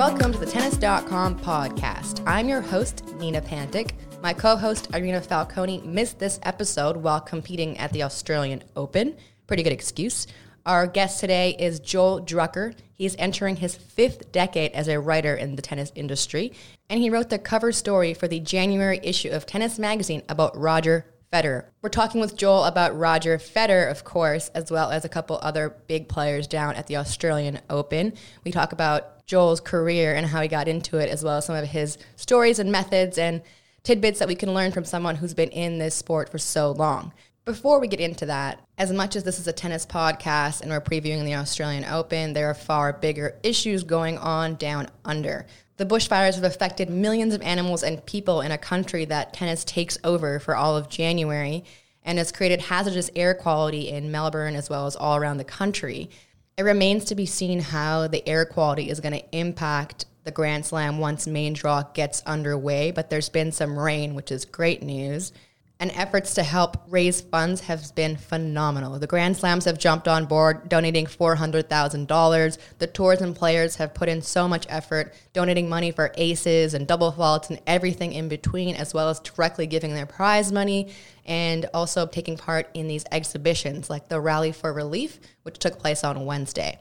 Welcome to the Tennis.com podcast. I'm your host, Nina Pantic. My co host, Irina Falconi, missed this episode while competing at the Australian Open. Pretty good excuse. Our guest today is Joel Drucker. He's entering his fifth decade as a writer in the tennis industry, and he wrote the cover story for the January issue of Tennis Magazine about Roger Federer. We're talking with Joel about Roger Federer, of course, as well as a couple other big players down at the Australian Open. We talk about Joel's career and how he got into it, as well as some of his stories and methods and tidbits that we can learn from someone who's been in this sport for so long. Before we get into that, as much as this is a tennis podcast and we're previewing the Australian Open, there are far bigger issues going on down under. The bushfires have affected millions of animals and people in a country that tennis takes over for all of January and has created hazardous air quality in Melbourne as well as all around the country. It remains to be seen how the air quality is going to impact the Grand Slam once main draw gets underway, but there's been some rain, which is great news and efforts to help raise funds have been phenomenal. The Grand Slams have jumped on board, donating $400,000. The tours and players have put in so much effort, donating money for aces and double faults and everything in between, as well as directly giving their prize money and also taking part in these exhibitions like the Rally for Relief, which took place on Wednesday.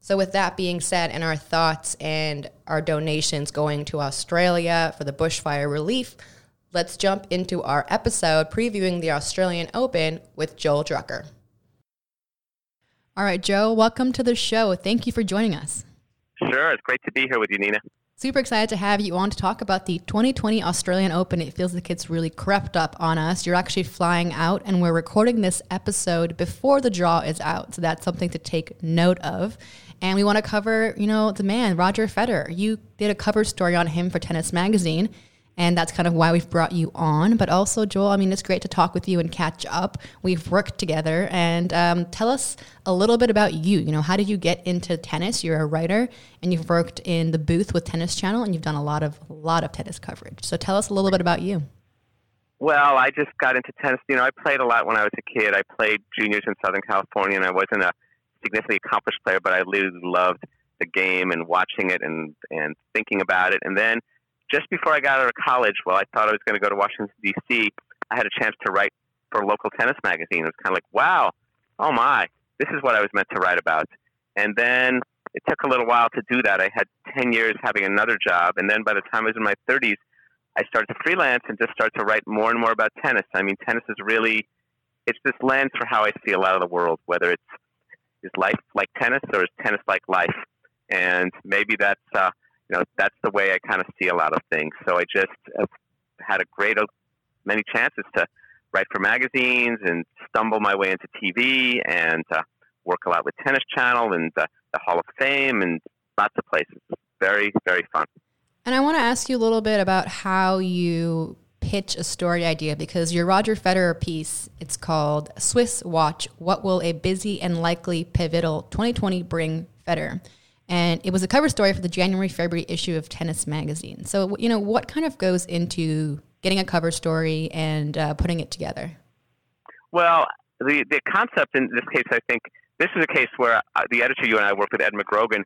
So, with that being said, and our thoughts and our donations going to Australia for the bushfire relief, let's jump into our episode previewing the Australian Open with Joel Drucker. All right, Joe, welcome to the show. Thank you for joining us. Sure, it's great to be here with you, Nina. Super excited to have you on to talk about the 2020 Australian Open. It feels like it's really crept up on us. You're actually flying out, and we're recording this episode before the draw is out. So that's something to take note of. And we want to cover, you know, the man, Roger Federer. You did a cover story on him for Tennis Magazine and that's kind of why we've brought you on. But also, Joel, I mean, it's great to talk with you and catch up. We've worked together, and um, tell us a little bit about you. You know, how did you get into tennis? You're a writer, and you've worked in the booth with Tennis Channel, and you've done a lot of lot of tennis coverage. So tell us a little bit about you. Well, I just got into tennis. You know, I played a lot when I was a kid. I played juniors in Southern California, and I wasn't a significantly accomplished player, but I really loved the game and watching it and and thinking about it. And then just before I got out of college, well, I thought I was going to go to Washington, D.C., I had a chance to write for a local tennis magazine. It was kind of like, wow, oh my, this is what I was meant to write about. And then it took a little while to do that. I had 10 years having another job. And then by the time I was in my 30s, I started to freelance and just started to write more and more about tennis. I mean, tennis is really, it's this lens for how I see a lot of the world, whether it's, is life like tennis or is tennis like life? And maybe that's, uh, you know, that's the way I kind of see a lot of things. So I just have had a great, uh, many chances to write for magazines and stumble my way into TV and uh, work a lot with Tennis Channel and uh, the Hall of Fame and lots of places. Very, very fun. And I want to ask you a little bit about how you pitch a story idea because your Roger Federer piece, it's called Swiss Watch What Will a Busy and Likely Pivotal 2020 Bring Federer? And it was a cover story for the January February issue of Tennis Magazine. So, you know, what kind of goes into getting a cover story and uh, putting it together? Well, the the concept in this case, I think this is a case where uh, the editor you and I worked with Ed McGrogan.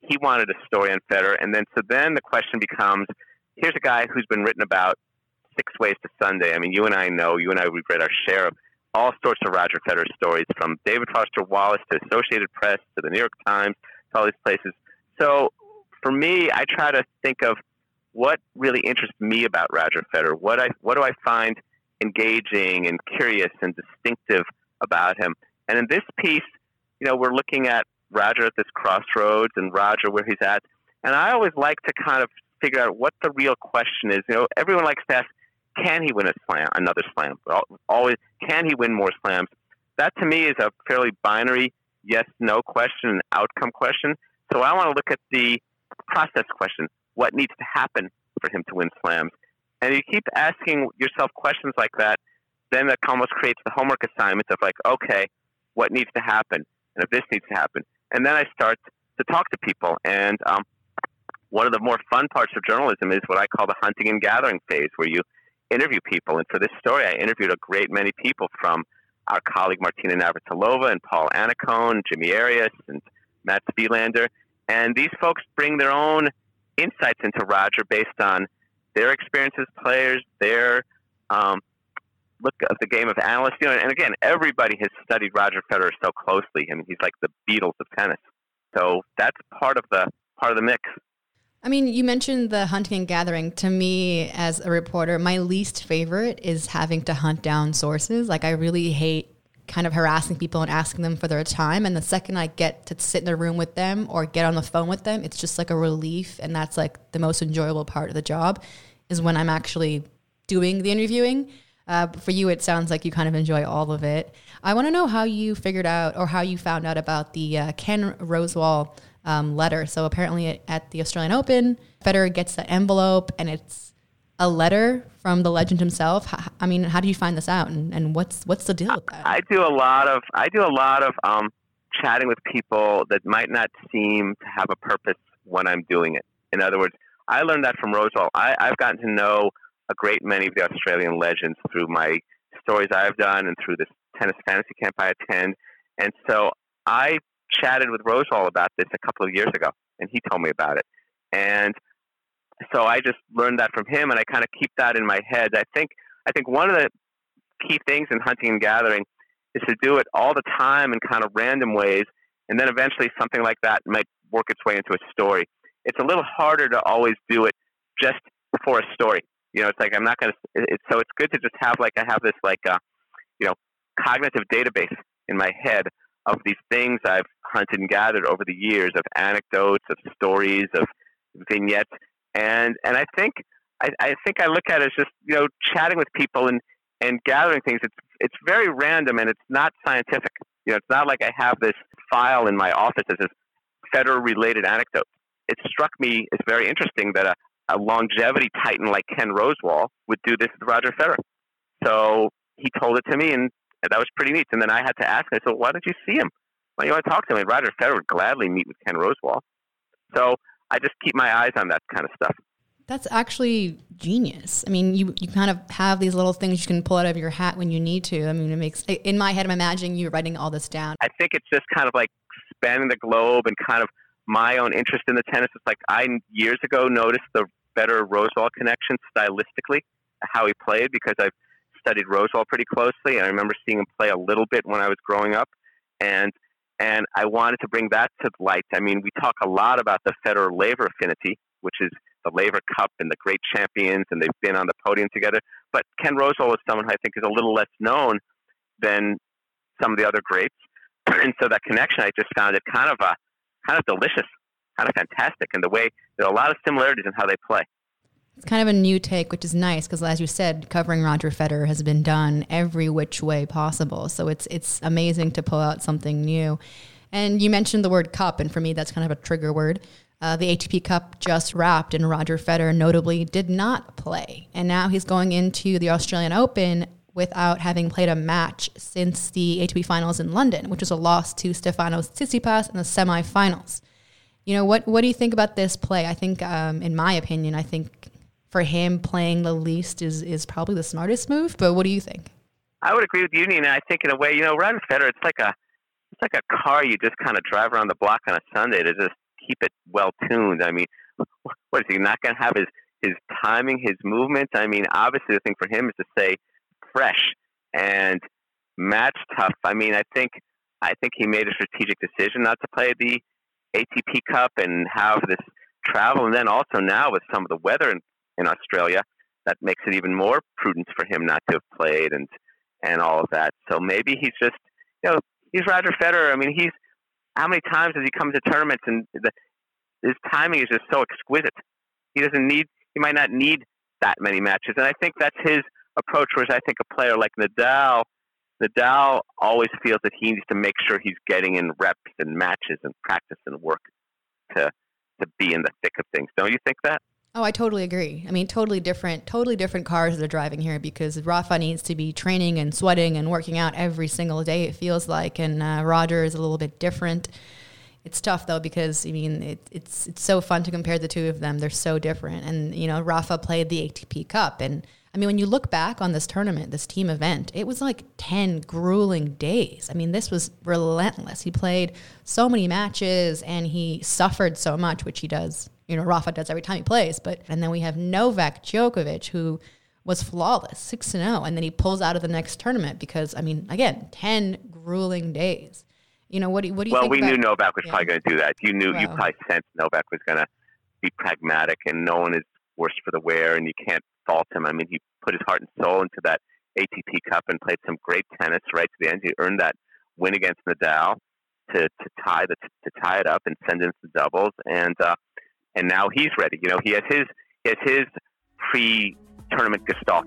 He wanted a story on Federer, and then so then the question becomes: Here's a guy who's been written about six ways to Sunday. I mean, you and I know, you and I we've read our share of all sorts of Roger Federer stories, from David Foster Wallace to Associated Press to the New York Times all these places. So for me, I try to think of what really interests me about Roger Federer. What I what do I find engaging and curious and distinctive about him? And in this piece, you know, we're looking at Roger at this crossroads and Roger where he's at. And I always like to kind of figure out what the real question is. You know, everyone likes to ask, can he win a slam, another slam? Always, can he win more slams? That to me is a fairly binary yes no question, an outcome question. So I want to look at the process question. What needs to happen for him to win slams? And you keep asking yourself questions like that, then that almost creates the homework assignment of like, okay, what needs to happen? And if this needs to happen. And then I start to talk to people. And um, one of the more fun parts of journalism is what I call the hunting and gathering phase, where you interview people. And for this story, I interviewed a great many people from our colleague Martina Navratilova and Paul Annacone, Jimmy Arias, and Mats Wilander. And these folks bring their own insights into Roger based on their experience as players, their um, look of the game of analysts. You know, and again, everybody has studied Roger Federer so closely. I mean, he's like the Beatles of tennis. So that's part of the part of the mix. I mean, you mentioned the hunting and gathering. To me, as a reporter, my least favorite is having to hunt down sources. Like, I really hate kind of harassing people and asking them for their time. And the second I get to sit in a room with them or get on the phone with them, it's just like a relief. And that's like the most enjoyable part of the job is when I'm actually doing the interviewing. Uh, for you, it sounds like you kind of enjoy all of it. I want to know how you figured out or how you found out about the uh, Ken Rosewall um, letter. So apparently at the Australian Open, Federer gets the envelope and it's a letter from the legend himself. I mean, how do you find this out, and, and what's what's the deal with that? I do a lot of I do a lot of um, chatting with people that might not seem to have a purpose when I'm doing it. In other words, I learned that from Rosewall. I, I've gotten to know a great many of the Australian legends through my stories I've done and through this tennis fantasy camp I attend, and so I chatted with Rosewall about this a couple of years ago, and he told me about it. And so I just learned that from him, and I kind of keep that in my head. I think I think one of the key things in hunting and gathering is to do it all the time in kind of random ways, and then eventually something like that might work its way into a story. It's a little harder to always do it just for a story. You know, it's like I'm not going to. So it's good to just have like I have this like uh, you know cognitive database in my head of these things I've hunted and gathered over the years of anecdotes, of stories, of vignettes, and and I think I, I think I look at it as just you know chatting with people and and gathering things. It's it's very random and it's not scientific. You know, it's not like I have this file in my office that says Federer related anecdotes. It struck me as very interesting that a, a longevity titan like Ken Rosewall would do this with Roger Federer. So he told it to me, and that was pretty neat. And then I had to ask I said, why don't you see him? You want to talk to him? Roger Federer would gladly meet with Ken Rosewall. So I just keep my eyes on that kind of stuff. That's actually genius. I mean, you, you kind of have these little things you can pull out of your hat when you need to. I mean, it makes, in my head, I'm imagining you writing all this down. I think it's just kind of like spanning the globe and kind of my own interest in the tennis. It's like I years ago noticed the Federer Rosewall connection stylistically, how he played, because I've studied Rosewall pretty closely, and I remember seeing him play a little bit when I was growing up, and and I wanted to bring that to light. I mean, we talk a lot about the Federer Laver affinity, which is the Laver Cup and the great champions, and they've been on the podium together. But Ken Rosewall is someone I think is a little less known than some of the other greats, and so that connection I just found it kind of a kind of delicious, kind of fantastic, and the way there are a lot of similarities in how they play. It's kind of a new take, which is nice because, as you said, covering Roger Federer has been done every which way possible. So it's it's amazing to pull out something new. And you mentioned the word cup, and for me, that's kind of a trigger word. Uh, the ATP Cup just wrapped, and Roger Federer notably did not play. And now he's going into the Australian Open without having played a match since the ATP Finals in London, which was a loss to Stefanos Tsitsipas in the semifinals. You know what? What do you think about this play? I think, um, in my opinion, I think for him playing the least is is probably the smartest move. But what do you think? I would agree with you, Nina. I think in a way, you know, Roger Federer, it's like a it's like a car you just kind of drive around the block on a Sunday to just keep it well tuned. I mean, what is he not going to have his his timing, his movement? I mean, obviously the thing for him is to stay fresh and match tough. I mean, I think I think he made a strategic decision not to play the ATP Cup and have this travel, and then also now with some of the weather and in Australia, that makes it even more prudent for him not to have played and and all of that. So maybe he's just you know he's Roger Federer. I mean he's how many times has he come to tournaments and the, his timing is just so exquisite. He doesn't need he might not need that many matches. And I think that's his approach. Whereas I think a player like Nadal, Nadal always feels that he needs to make sure he's getting in reps and matches and practice and work to to be in the thick of things. Don't you think that? Oh, I totally agree. I mean, totally different, totally different cars that are driving here because Rafa needs to be training and sweating and working out every single day. It feels like, and uh, Roger is a little bit different. It's tough though because I mean it, it's it's so fun to compare the two of them. They're so different, and you know Rafa played the ATP Cup, and I mean when you look back on this tournament, this team event, it was like ten grueling days. I mean this was relentless. He played so many matches, and he suffered so much, which he does you know, Rafa does every time he plays. But and then we have Novak Djokovic, who was flawless, six to zero, and then he pulls out of the next tournament because I mean, again, ten grueling days. You know, what do you, what do you well, we about, knew Novak was yeah. probably going to do that. You knew, you probably sensed Novak was going to be pragmatic, and no one is worse for the wear, and you can't fault him. I mean, he put his heart and soul into that ATP Cup and played some great tennis right to the end. He earned that win against Nadal to, to tie the to tie it up and send into the doubles, and uh, and now he's ready. You know, he has his he has his pre tournament gestalt.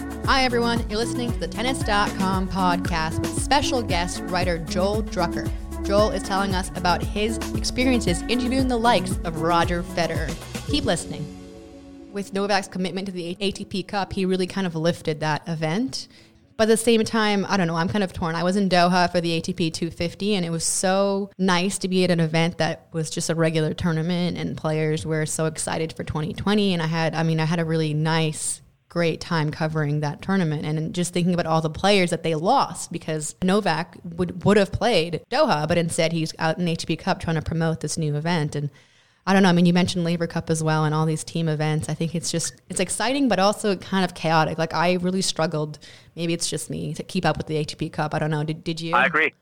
Hi, everyone. You're listening to the Tennis.com podcast with special guest writer Joel Drucker. Joel is telling us about his experiences interviewing the likes of Roger Federer. Keep listening. With Novak's commitment to the ATP Cup, he really kind of lifted that event. But at the same time, I don't know, I'm kind of torn. I was in Doha for the ATP 250, and it was so nice to be at an event that was just a regular tournament, and players were so excited for 2020. And I had, I mean, I had a really nice great time covering that tournament and just thinking about all the players that they lost because Novak would would have played Doha, but instead he's out in ATP Cup trying to promote this new event. And I don't know. I mean, you mentioned Laver Cup as well, and all these team events. I think it's just it's exciting, but also kind of chaotic. Like I really struggled. Maybe it's just me to keep up with the ATP Cup. I don't know. Did did you? I agree.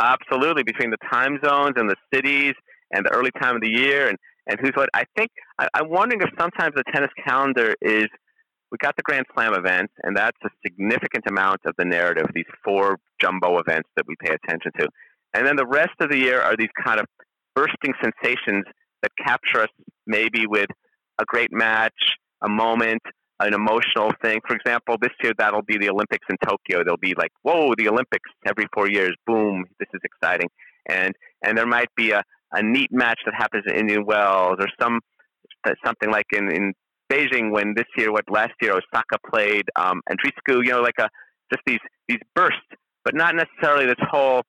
Absolutely. Between the time zones and the cities and the early time of the year and, and who's what. I think I, I'm wondering if sometimes the tennis calendar is we got the Grand Slam events, and that's a significant amount of the narrative, these four jumbo events that we pay attention to. And then the rest of the year are these kind of bursting sensations that capture us maybe with a great match, a moment, an emotional thing. For example, this year that'll be the Olympics in Tokyo. They'll be like, whoa, the Olympics every four years. Boom, this is exciting. And and there might be a, a neat match that happens in Indian Wells or some something like in, in Beijing when this year, what last year Osaka played um, and you know, like a just these these bursts, but not necessarily this whole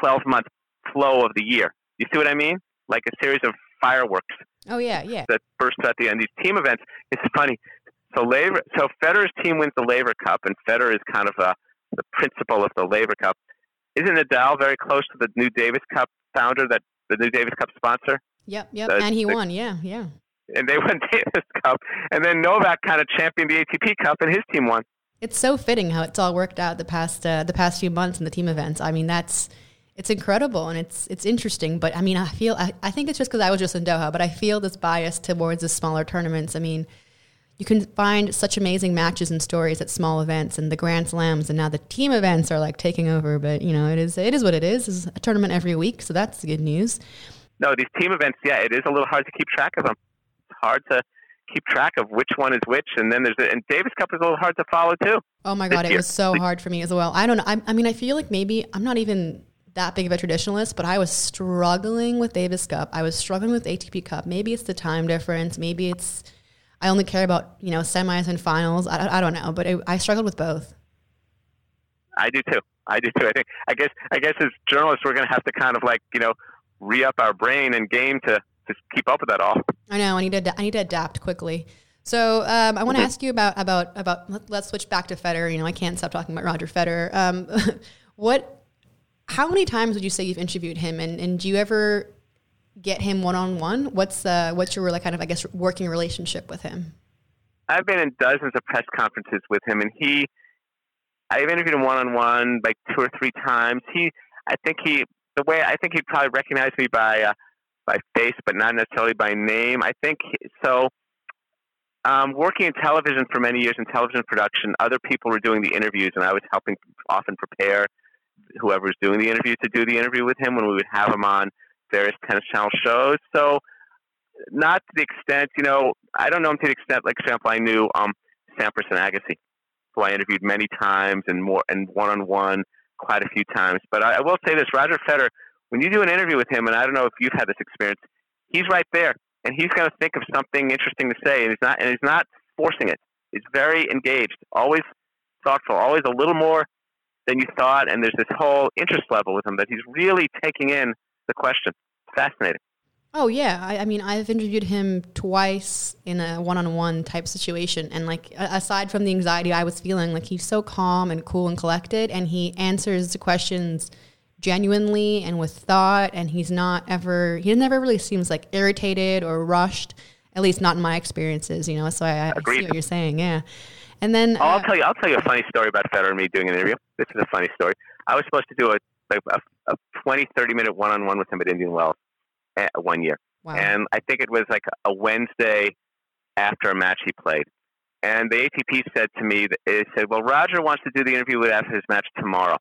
twelve month flow of the year. You see what I mean? Like a series of fireworks oh yeah, yeah. that burst at the end. These team events. It's funny. So Laver, so Federer's team wins the Laver Cup, and Federer is kind of a, the principal of the Laver Cup. Isn't Nadal very close to the new Davis Cup founder, that the new Davis Cup sponsor? Yep, yep. The- and he the- won. Yeah, yeah. And they won Davis Cup, and then Novak kind of championed the ATP Cup, and his team won. It's so fitting how it's all worked out the past uh, the past few months in the team events. I mean, that's it's incredible and it's it's interesting. But I mean, I feel I, I think it's just because I was just in Doha, but I feel this bias towards the smaller tournaments. I mean, you can find such amazing matches and stories at small events and the Grand Slams, and now the team events are like taking over. But you know, it is it is what it is. It's a tournament every week, so that's good news. No, these team events, yeah, it is a little hard to keep track of them. Hard to keep track of which one is which, and then there's the, and Davis Cup is a little hard to follow too. Oh my god, it year. was so hard for me as well. I don't know. I, I mean, I feel like maybe I'm not even that big of a traditionalist, but I was struggling with Davis Cup. I was struggling with ATP Cup. Maybe it's the time difference. Maybe it's I only care about you know semis and finals. I, I don't know, but it, I struggled with both. I do too. I do too. I think. I guess. I guess as journalists, we're going to have to kind of like you know re up our brain and game to to keep up with that all. I know. I need to. ad- I need to adapt quickly. So um, I want to ask you about about about. let- Let's switch back to Federer. You know, I can't stop talking about Roger Federer. Um, what? How many times would you say you've interviewed him, and, and do you ever get him one on one? What's uh, what's your like kind of I guess working relationship with him? I've been in dozens of press conferences with him, and he, I've interviewed him one on one like two or three times. He, I think he, the way I think he'd probably recognize me by uh, by face, but not necessarily by name. I think so. Um, working in television for many years in television production, other people were doing the interviews, and I was helping often prepare whoever was doing the interview to do the interview with him when we would have him on various tennis channel shows. So, not to the extent, you know, I don't know him to the extent, like, for example, I knew um, Sampras and Agassi, who I interviewed many times and more and one on one quite a few times. But I, I will say this: Roger Federer, when you do an interview with him, and I don't know if you've had this experience, he's right there, and he's going to think of something interesting to say, and he's not, and he's not forcing it. He's very engaged, always thoughtful, always a little more than you thought, and there's this whole interest level with him that he's really taking in the question. Fascinating. Oh yeah, I, I, mean, I've interviewed him twice in a one-on-one type situation, and like aside from the anxiety I was feeling, like he's so calm and cool and collected, and he answers the questions genuinely and with thought, and he's not ever he never really seems like irritated or rushed. At least not in my experiences, you know. So I, I see what you're saying, yeah. And then oh, uh, I'll tell you, I'll tell you a funny story about Federer and me doing an interview. This is a funny story. I was supposed to do a like a, a 20, 30 minute one on one with him at Indian Wells uh, one year, wow. and I think it was like a Wednesday after a match he played. And the ATP said to me, it said, "Well, Roger wants to do the interview with after his match tomorrow."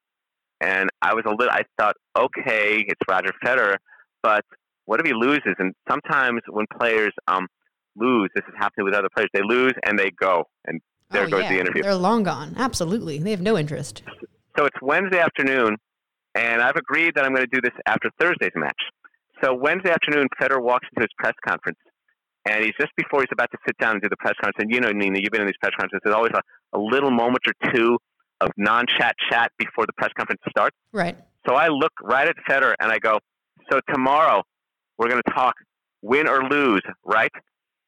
And I was a little, I thought, okay, it's Roger Federer, but what if he loses? And sometimes when players um, lose, this is happening with other players, they lose and they go, and there oh, goes yeah. the interview. They're long gone. Absolutely, they have no interest. So it's Wednesday afternoon, and I've agreed that I'm going to do this after Thursday's match. So Wednesday afternoon, Federer walks into his press conference, and he's just before he's about to sit down and do the press conference. And you know, Nina, you've been in these press conferences. There's always a, a little moment or two of non-chat chat before the press conference starts. Right. So I look right at Federer and I go, "So tomorrow we're going to talk win or lose, right?"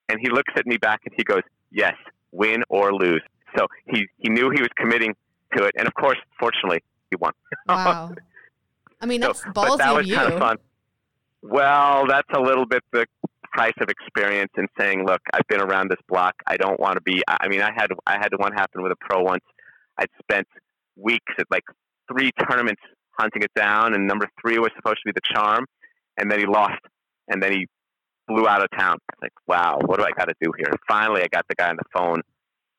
And he looks at me back and he goes, "Yes, win or lose." So he he knew he was committing to it, and of course, fortunately, he won. Wow. I mean, that's so, ballsy that was of you. Kind of fun. Well, that's a little bit the price of experience and saying, "Look, I've been around this block. I don't want to be." I mean, I had I had one happen with a pro once I'd spent weeks at like three tournaments hunting it down, and number three was supposed to be the charm, and then he lost, and then he flew out of town. Like, wow, what do I got to do here? And finally, I got the guy on the phone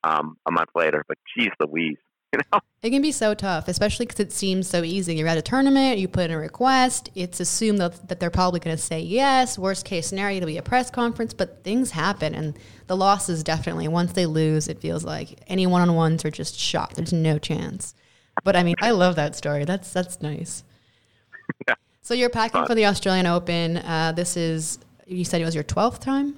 um, a month later, but geez Louise. You know? It can be so tough, especially because it seems so easy. You're at a tournament, you put in a request, it's assumed that, that they're probably going to say yes. Worst case scenario, it'll be a press conference, but things happen. And the losses definitely, once they lose, it feels like any one on ones are just shot. There's no chance. But I mean, I love that story. That's, that's nice. Yeah. So you're packing for the Australian Open. Uh, this is, you said it was your 12th time?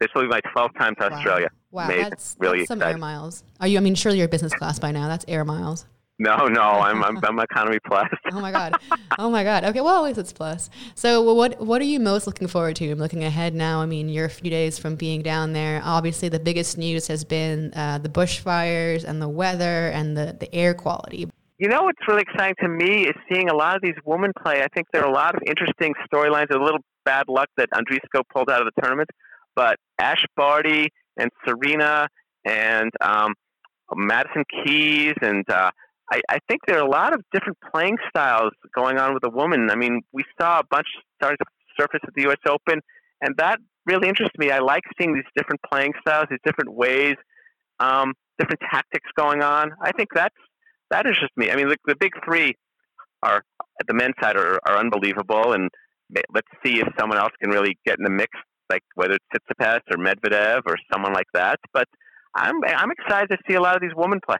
This will be my 12th time to wow. Australia. Wow, that's, really that's some exciting. air miles. Are you? I mean, surely you're business class by now. That's air miles. No, no, I'm I'm, I'm economy plus. oh my god, oh my god. Okay, well at least it's plus. So, well, what what are you most looking forward to? I'm looking ahead now. I mean, you're a few days from being down there. Obviously, the biggest news has been uh, the bushfires and the weather and the the air quality. You know what's really exciting to me is seeing a lot of these women play. I think there are a lot of interesting storylines. A little bad luck that Andreescu pulled out of the tournament, but Ash Barty and Serena and um, Madison Keys, and uh, I, I think there are a lot of different playing styles going on with the woman. I mean, we saw a bunch starting to surface at the U.S. Open, and that really interests me. I like seeing these different playing styles, these different ways, um, different tactics going on. I think that's that interests me. I mean, the, the big three are at the men's side are, are unbelievable, and let's see if someone else can really get in the mix like whether it's Tsitsipas or Medvedev or someone like that. But I'm I'm excited to see a lot of these women play.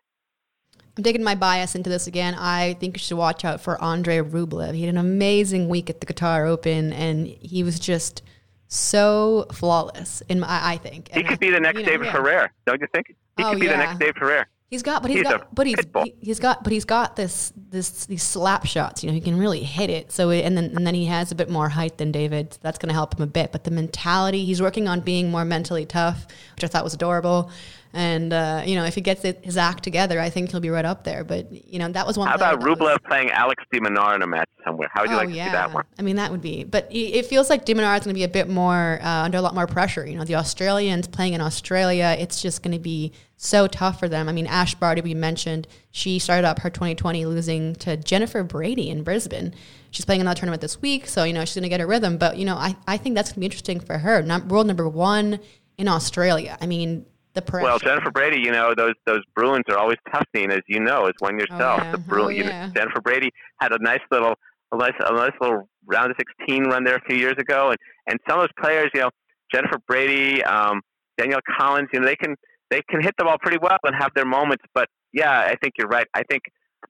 I'm taking my bias into this again. I think you should watch out for Andre Rublev. He had an amazing week at the Qatar Open, and he was just so flawless. In my, I think he could I, be the next you know, David yeah. Ferrer, don't you think? He oh, could be yeah. the next David Ferrer. He's got, but he's, he's got, but he's he, has got, but he's got this this these slap shots. You know, he can really hit it. So and then and then he has a bit more height than David. So that's going to help him a bit. But the mentality, he's working on being more mentally tough, which I thought was adorable. And uh, you know, if he gets it, his act together, I think he'll be right up there. But you know, that was one. How about Rublev was... playing Alex de Minaur in a match somewhere? How would you oh, like to yeah. see that one? I mean, that would be. But it feels like de Minaur is going to be a bit more uh, under a lot more pressure. You know, the Australians playing in Australia, it's just going to be so tough for them. I mean, Ash Barty, we mentioned, she started up her 2020 losing to Jennifer Brady in Brisbane. She's playing another tournament this week, so you know she's going to get a rhythm. But you know, I, I think that's going to be interesting for her. Num- world number one in Australia. I mean, the pressure. Well, Jennifer Brady, you know those those Bruins are always tough. as you know, as one yourself. Oh, yeah. The Bruin, oh, you know, Jennifer Brady had a nice little a nice a nice little round of 16 run there a few years ago, and and some of those players, you know, Jennifer Brady, um, Danielle Collins, you know, they can they can hit the ball pretty well and have their moments. But yeah, I think you're right. I think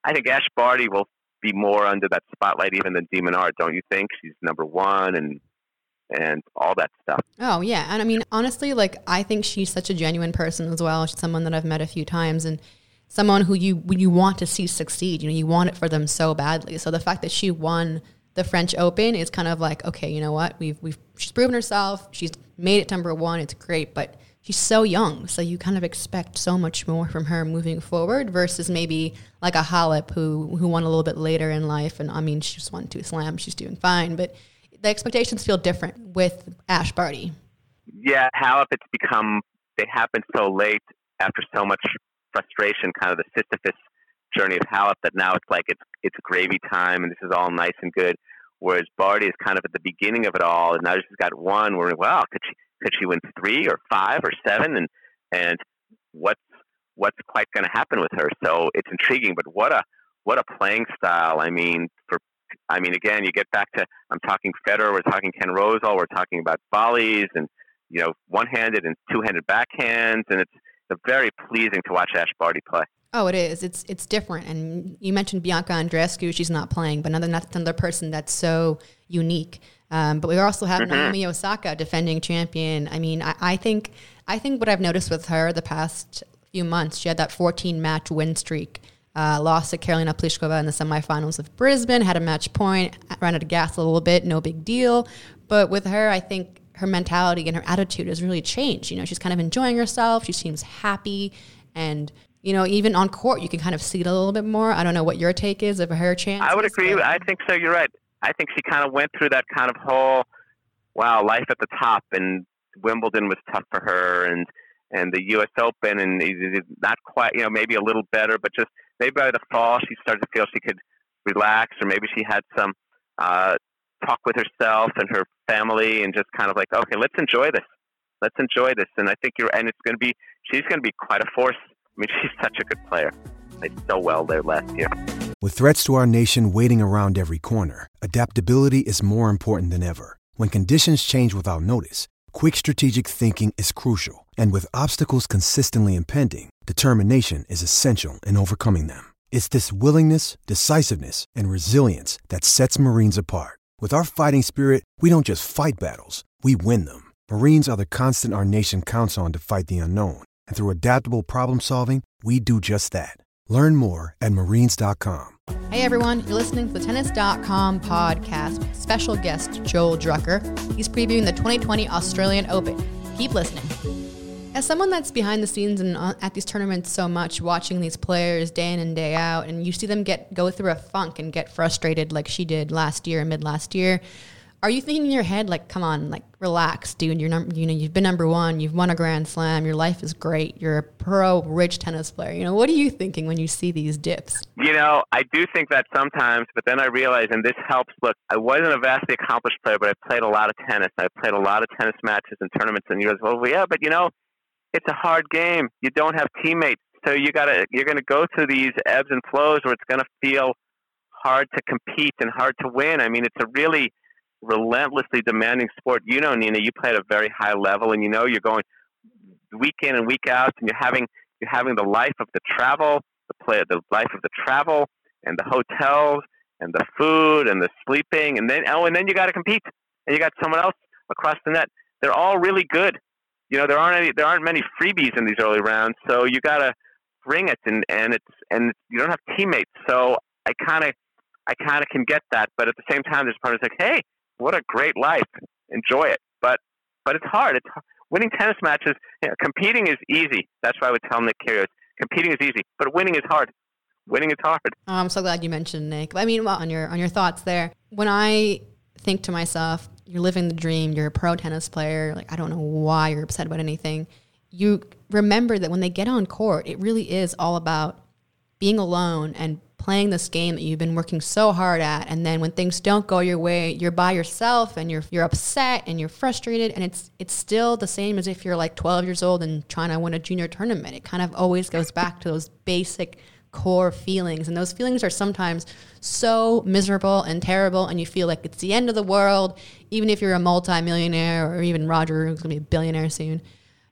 I think Ash Barty will be more under that spotlight even than de Minaur, don't you think? She's number one and and all that stuff. Oh yeah, and I mean honestly, like I think she's such a genuine person as well. She's someone that I've met a few times and someone who you you want to see succeed. You know, you want it for them so badly. So the fact that she won the French Open is kind of like, okay, you know what? We've we've she's proven herself. She's made it number one. It's great, but she's so young, so you kind of expect so much more from her moving forward versus maybe like a Halep who who won a little bit later in life. And I mean, she just won two slams. She's doing fine, but the expectations feel different with Ash Barty. Yeah, Halep, it's become they happen so late after so much frustration, kind of the Sisyphus journey of Halep that now it's like it's it's gravy time and this is all nice and good. Whereas Barty is kind of at the beginning of it all, and now she's got one. Where wow, could she could she win three or five or seven? And and what's what's quite going to happen with her? So it's intriguing. But what a what a playing style! I mean, for I mean, again, you get back to I'm talking Federer, we're talking Ken Rosewall, we're talking about volleys and you know one-handed and two-handed backhands, and it's, it's very pleasing to watch Ash Barty play. Oh, it is. It's it's different. And you mentioned Bianca Andreescu; she's not playing, but another that's another person that's so unique. Um, but we also have mm-hmm. Naomi Osaka, defending champion. I mean, I, I think I think what I've noticed with her the past few months, she had that 14 match win streak. Uh, lost to Karolina Pliskova in the semifinals of Brisbane, had a match point, ran out of gas a little bit, no big deal. But with her, I think her mentality and her attitude has really changed. You know, she's kind of enjoying herself. She seems happy. And, you know, even on court, you can kind of see it a little bit more. I don't know what your take is of her chance. I would agree. But... I think so. You're right. I think she kind of went through that kind of whole, wow, life at the top. And Wimbledon was tough for her. And, and the U.S. Open, and not quite, you know, maybe a little better, but just maybe by the fall she started to feel she could relax, or maybe she had some uh, talk with herself and her family, and just kind of like, okay, let's enjoy this. Let's enjoy this. And I think you're, and it's going to be, she's going to be quite a force. I mean, she's such a good player. Played so well there last year. With threats to our nation waiting around every corner, adaptability is more important than ever. When conditions change without notice, quick strategic thinking is crucial. And with obstacles consistently impending, determination is essential in overcoming them. It's this willingness, decisiveness, and resilience that sets Marines apart. With our fighting spirit, we don't just fight battles, we win them. Marines are the constant our nation counts on to fight the unknown. And through adaptable problem solving, we do just that. Learn more at marines.com. Hey everyone, you're listening to the Tennis.com podcast special guest Joel Drucker. He's previewing the 2020 Australian Open. Keep listening. As someone that's behind the scenes and uh, at these tournaments so much, watching these players day in and day out, and you see them get go through a funk and get frustrated like she did last year, and mid last year. Are you thinking in your head like, "Come on, like relax, dude. You're number, you know, you've been number one. You've won a Grand Slam. Your life is great. You're a pro, rich tennis player. You know, what are you thinking when you see these dips?" You know, I do think that sometimes, but then I realize, and this helps. Look, I wasn't a vastly accomplished player, but I played a lot of tennis. I played a lot of tennis matches and tournaments. And you go, "Well, yeah, but you know." It's a hard game. You don't have teammates, so you gotta you're gonna go through these ebbs and flows where it's gonna feel hard to compete and hard to win. I mean, it's a really relentlessly demanding sport. You know, Nina, you play at a very high level, and you know you're going week in and week out, and you're having you're having the life of the travel, the play, the life of the travel, and the hotels, and the food, and the sleeping, and then oh, and then you got to compete, and you got someone else across the net. They're all really good, you know there aren't any there aren't many freebies in these early rounds, so you got to bring it, and and it's and you don't have teammates, so I kind of I kind of can get that, but at the same time, there's part of like, hey, what a great life, enjoy it, but but it's hard. It's winning tennis matches, you know, competing is easy. That's why I would tell Nick Kyrgios, competing is easy, but winning is hard. Winning is hard. Oh, I'm so glad you mentioned Nick. I mean, well, on your on your thoughts there. When I think to myself, you're living the dream, you're a pro tennis player, like I don't know why you're upset about anything. You remember that when they get on court, it really is all about being alone and playing this game that you've been working so hard at. And then when things don't go your way you're by yourself and you're you're upset and you're frustrated. And it's it's still the same as if you're like 12 years old and trying to win a junior tournament. It kind of always goes back to those basic core feelings and those feelings are sometimes so miserable and terrible and you feel like it's the end of the world even if you're a multimillionaire or even Roger who's going to be a billionaire soon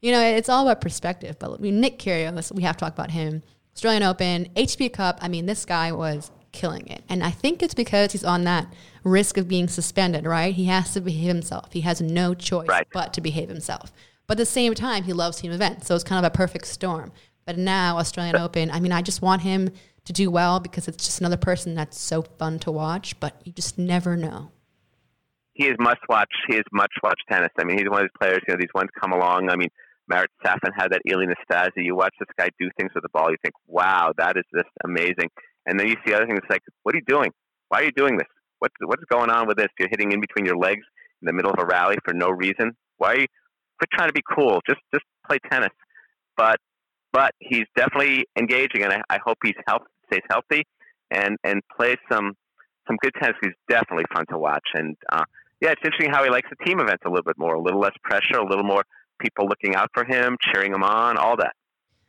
you know it's all about perspective but Nick Kyrgios we have to talk about him Australian Open, ATP Cup. I mean, this guy was killing it. And I think it's because he's on that risk of being suspended, right? He has to behave himself. He has no choice right. but to behave himself. But at the same time, he loves team events. So it's kind of a perfect storm. But now, Australian Open, I mean, I just want him to do well because it's just another person that's so fun to watch, but you just never know. He is must watch. He is much watch tennis. I mean, he's one of these players, you know, these ones come along. I mean, Marat Safin had that Ilie Nastase. You watch this guy do things with the ball, you think, wow, that is just amazing. And then you see other things like, what are you doing? Why are you doing this? What's, what's going on with this? You're hitting in between your legs in the middle of a rally for no reason. Why are you quit trying to be cool? Just just play tennis. But but he's definitely engaging, and I, I hope he's health, stays healthy and and plays some some good tennis. He's definitely fun to watch, and uh, yeah, it's interesting how he likes the team events a little bit more, a little less pressure, a little more people looking out for him, cheering him on, all that.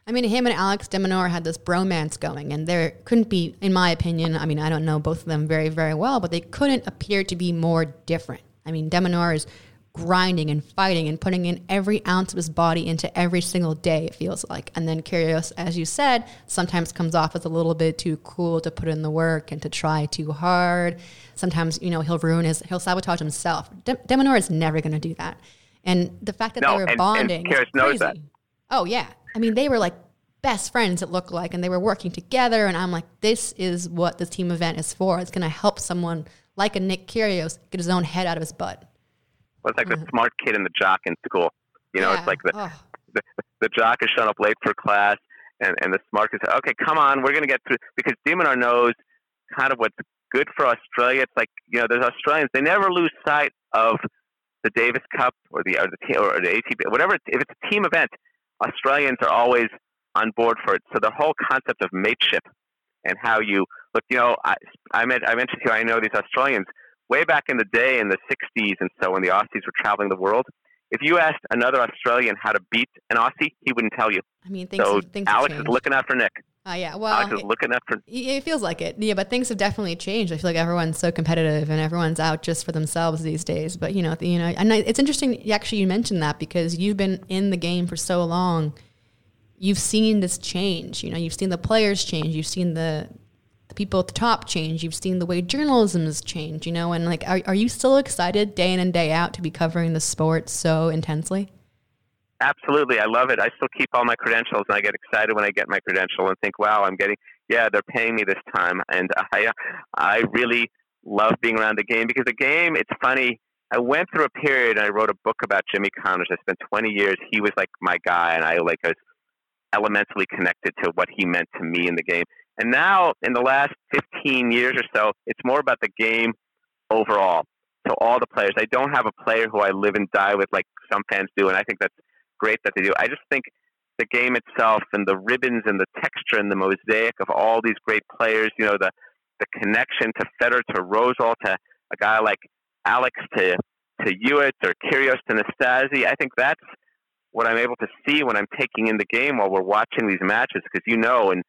I mean, him and Alex de had this bromance going, and there couldn't be, in my opinion, I mean, I don't know both of them very, very well, but they couldn't appear to be more different. I mean, de is grinding and fighting and putting in every ounce of his body into every single day, it feels like. And then Kyrgios, as you said, sometimes comes off as a little bit too cool to put in the work and to try too hard. Sometimes, you know, he'll ruin his, he'll sabotage himself. De, de Minaur is never going to do that. And the fact that no, they were and, bonding. And knows that. Oh, yeah. I mean, they were like best friends, it looked like, and they were working together. And I'm like, this is what this team event is for. It's going to help someone like a Nick Kyrgios get his own head out of his butt. Well, it's like the mm-hmm. smart kid and the jock in school. You know, yeah. it's like the, oh. the, the jock is showing up late for class, and, and the smart kid says, okay, come on, we're going to get through. Because de Minaur knows kind of what's good for Australia. It's like, you know, there's Australians, they never lose sight of – the Davis Cup or the or the, or the ATP, whatever. If it's a team event, Australians are always on board for it. So the whole concept of mateship and how you look, you know, I I, met, I mentioned to you, I know these Australians way back in the day in the '60s and so when the Aussies were traveling the world. If you asked another Australian how to beat an Aussie, he wouldn't tell you. I mean, things, so things Alex is looking out for Nick. Uh, yeah, well, Alex is looking up for. It feels like it. Yeah, but things have definitely changed. I feel like everyone's so competitive and everyone's out just for themselves these days. But you know, you know, and it's interesting. Actually, you mentioned that because you've been in the game for so long. You've seen this change. You know, you've seen the players change. You've seen the people at the top change. You've seen the way journalism has changed. You know, and like, are are you still excited day in and day out to be covering the sport so intensely? Absolutely, I love it. I still keep all my credentials, and I get excited when I get my credential and think, "Wow, I'm getting yeah, they're paying me this time." And I, I really love being around the game because the game. It's funny. I went through a period. and I wrote a book about Jimmy Connors. I spent 20 years. He was like my guy, and I like I was elementally connected to what he meant to me in the game. And now, in the last 15 years or so, it's more about the game overall. So all the players. I don't have a player who I live and die with like some fans do, and I think that's great that they do. I just think the game itself and the ribbons and the texture and the mosaic of all these great players, you know, the the connection to Federer to Rosewall to a guy like Alex to to Hewitt or Kyrgios to Nastase, I think that's what I'm able to see when I'm taking in the game while we're watching these matches because you know and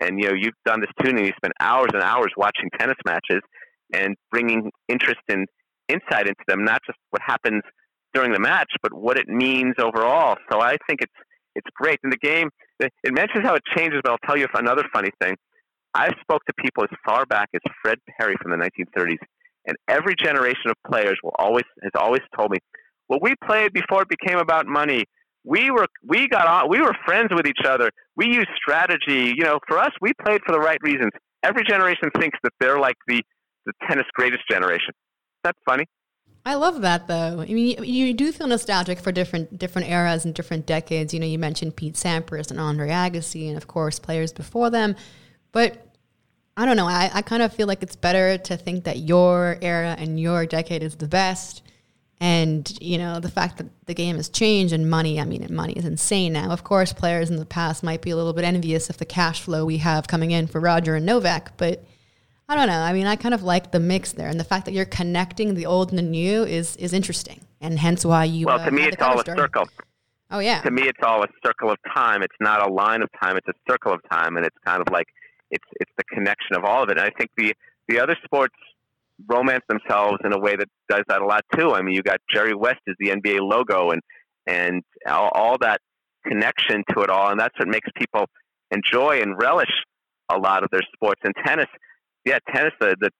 and you know you've done this and you spend hours and hours watching tennis matches and bringing interest and insight into them, not just what happens during the match, but what it means overall. So I think it's it's great. In the game, it mentions how it changes, but I'll tell you another funny thing. I spoke to people as far back as Fred Perry from the 1930s, and every generation of players will always has always told me, "Well, we played before it became about money. We were we got on, we were friends with each other. We used strategy. You know, for us, we played for the right reasons." Every generation thinks that they're like the the tennis greatest generation. That's funny. I love that though. I mean, you, do feel nostalgic for different different eras and different decades. You know, you mentioned Pete Sampras and Andre Agassi, and of course players before them. But I don't know. I, I kind of feel like it's better to think that your era and your decade is the best. And you know, the fact that the game has changed and money. I mean, money is insane now. Of course, players in the past might be a little bit envious of the cash flow we have coming in for Roger and Novak, but I don't know. I mean, I kind of like the mix there, and the fact that you're connecting the old and the new is is interesting, and hence why you. Well, uh, to me, it's all a circle. Oh yeah. To me, it's all a circle of time. It's not a line of time. It's a circle of time, and it's kind of like it's it's the connection of all of it. And I think the the other sports romance themselves in a way that does that a lot too. I mean, you got Jerry West as the NBA logo, and and all, all that connection to it all, and that's what makes people enjoy and relish a lot of their sports. And tennis yeah, tennis, the, the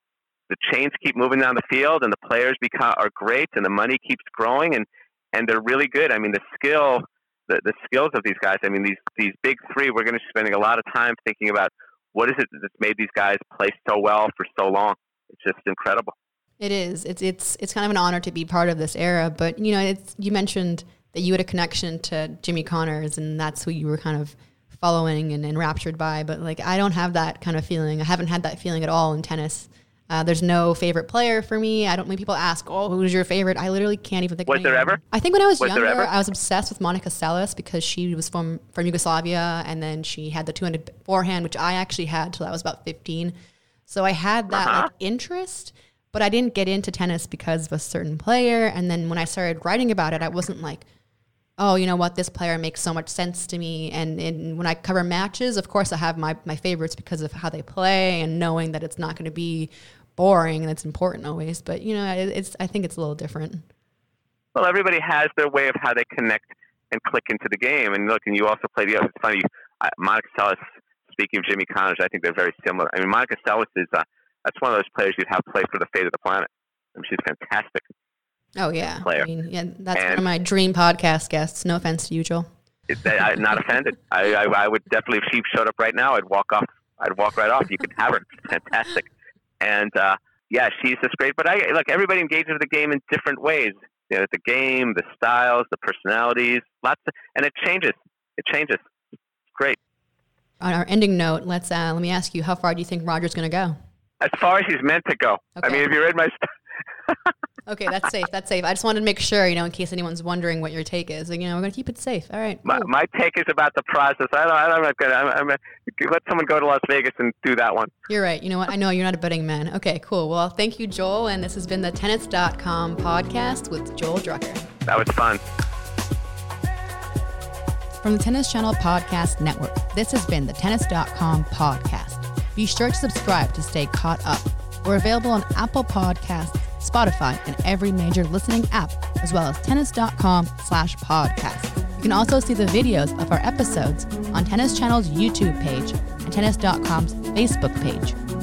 the chains keep moving down the field, and the players become are great, and the money keeps growing, and and they're really good. I mean, the skill, the, the skills of these guys. I mean, these these big three. We're going to be spending a lot of time thinking about what is it that's made these guys play so well for so long. It's just incredible. It is. It's it's it's kind of an honor to be part of this era. But you know, it's you mentioned that you had a connection to Jimmy Connors, and that's who you were kind of following and enraptured by. But like, I don't have that kind of feeling. I haven't had that feeling at all in tennis. Uh, there's no favorite player for me. I don't. When people ask, "Oh, who's your favorite?" I literally can't even think. Was there ever? I think when I was, was younger, I was obsessed with Monica Seles because she was from from Yugoslavia, and then she had the 200 forehand, which I actually had till I was about 15. So I had that uh-huh. like, interest, but I didn't get into tennis because of a certain player. And then when I started writing about it, I wasn't like oh, you know what, this player makes so much sense to me. And, and when I cover matches, of course, I have my, my favorites because of how they play and knowing that it's not going to be boring and it's important always. But, you know, it, it's I think it's a little different. Well, everybody has their way of how they connect and click into the game. And look, and you also play the other. It's funny, Monica Seles, speaking of Jimmy Connors, I think they're very similar. I mean, Monica Seles is, uh, that's one of those players you'd have play for the fate of the planet. I mean, she's fantastic. Oh yeah, player. I mean, yeah, that's and one of my dream podcast guests. No offense to you, Joel. It, I, am not offended. I, I, I, would definitely, if she showed up right now, I'd walk off. I'd walk right off. You could have her. fantastic. And uh, yeah, she's just great. But I look, everybody engages with the game in different ways. You know, the game, the styles, the personalities, lots, of, and it changes. It changes. It's great. On our ending note, let's uh, let me ask you, how far do you think Roger's going to go? As far as he's meant to go. Okay. I mean, if you read my. Okay, that's safe. That's safe. I just wanted to make sure, you know, in case anyone's wondering what your take is. Like, you know, we're gonna keep it safe. All right. My, my take is about the process. I don't. I'm not I'm gonna let someone go to Las Vegas and do that one. You're right. You know what? I know you're not a betting man. Okay, cool. Well, thank you, Joel. And this has been the Tennis.com podcast with Joel Drucker. That was fun. From the Tennis Channel Podcast Network, this has been the Tennis.com podcast. Be sure to subscribe to stay caught up. We're available on Apple Podcasts Spotify, and every major listening app, as well as tennis.com slash podcast. You can also see the videos of our episodes on Tennis Channel's YouTube page and tennis.com's Facebook page.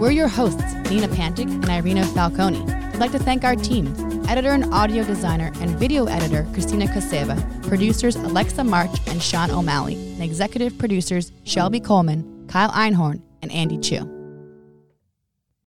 We're your hosts, Nina Pantic and Irina Falconi. We'd like to thank our team, editor and audio designer and video editor Christina Koseva, producers Alexa March and Sean O'Malley, and executive producers Shelby Coleman, Kyle Einhorn, and Andy Chu.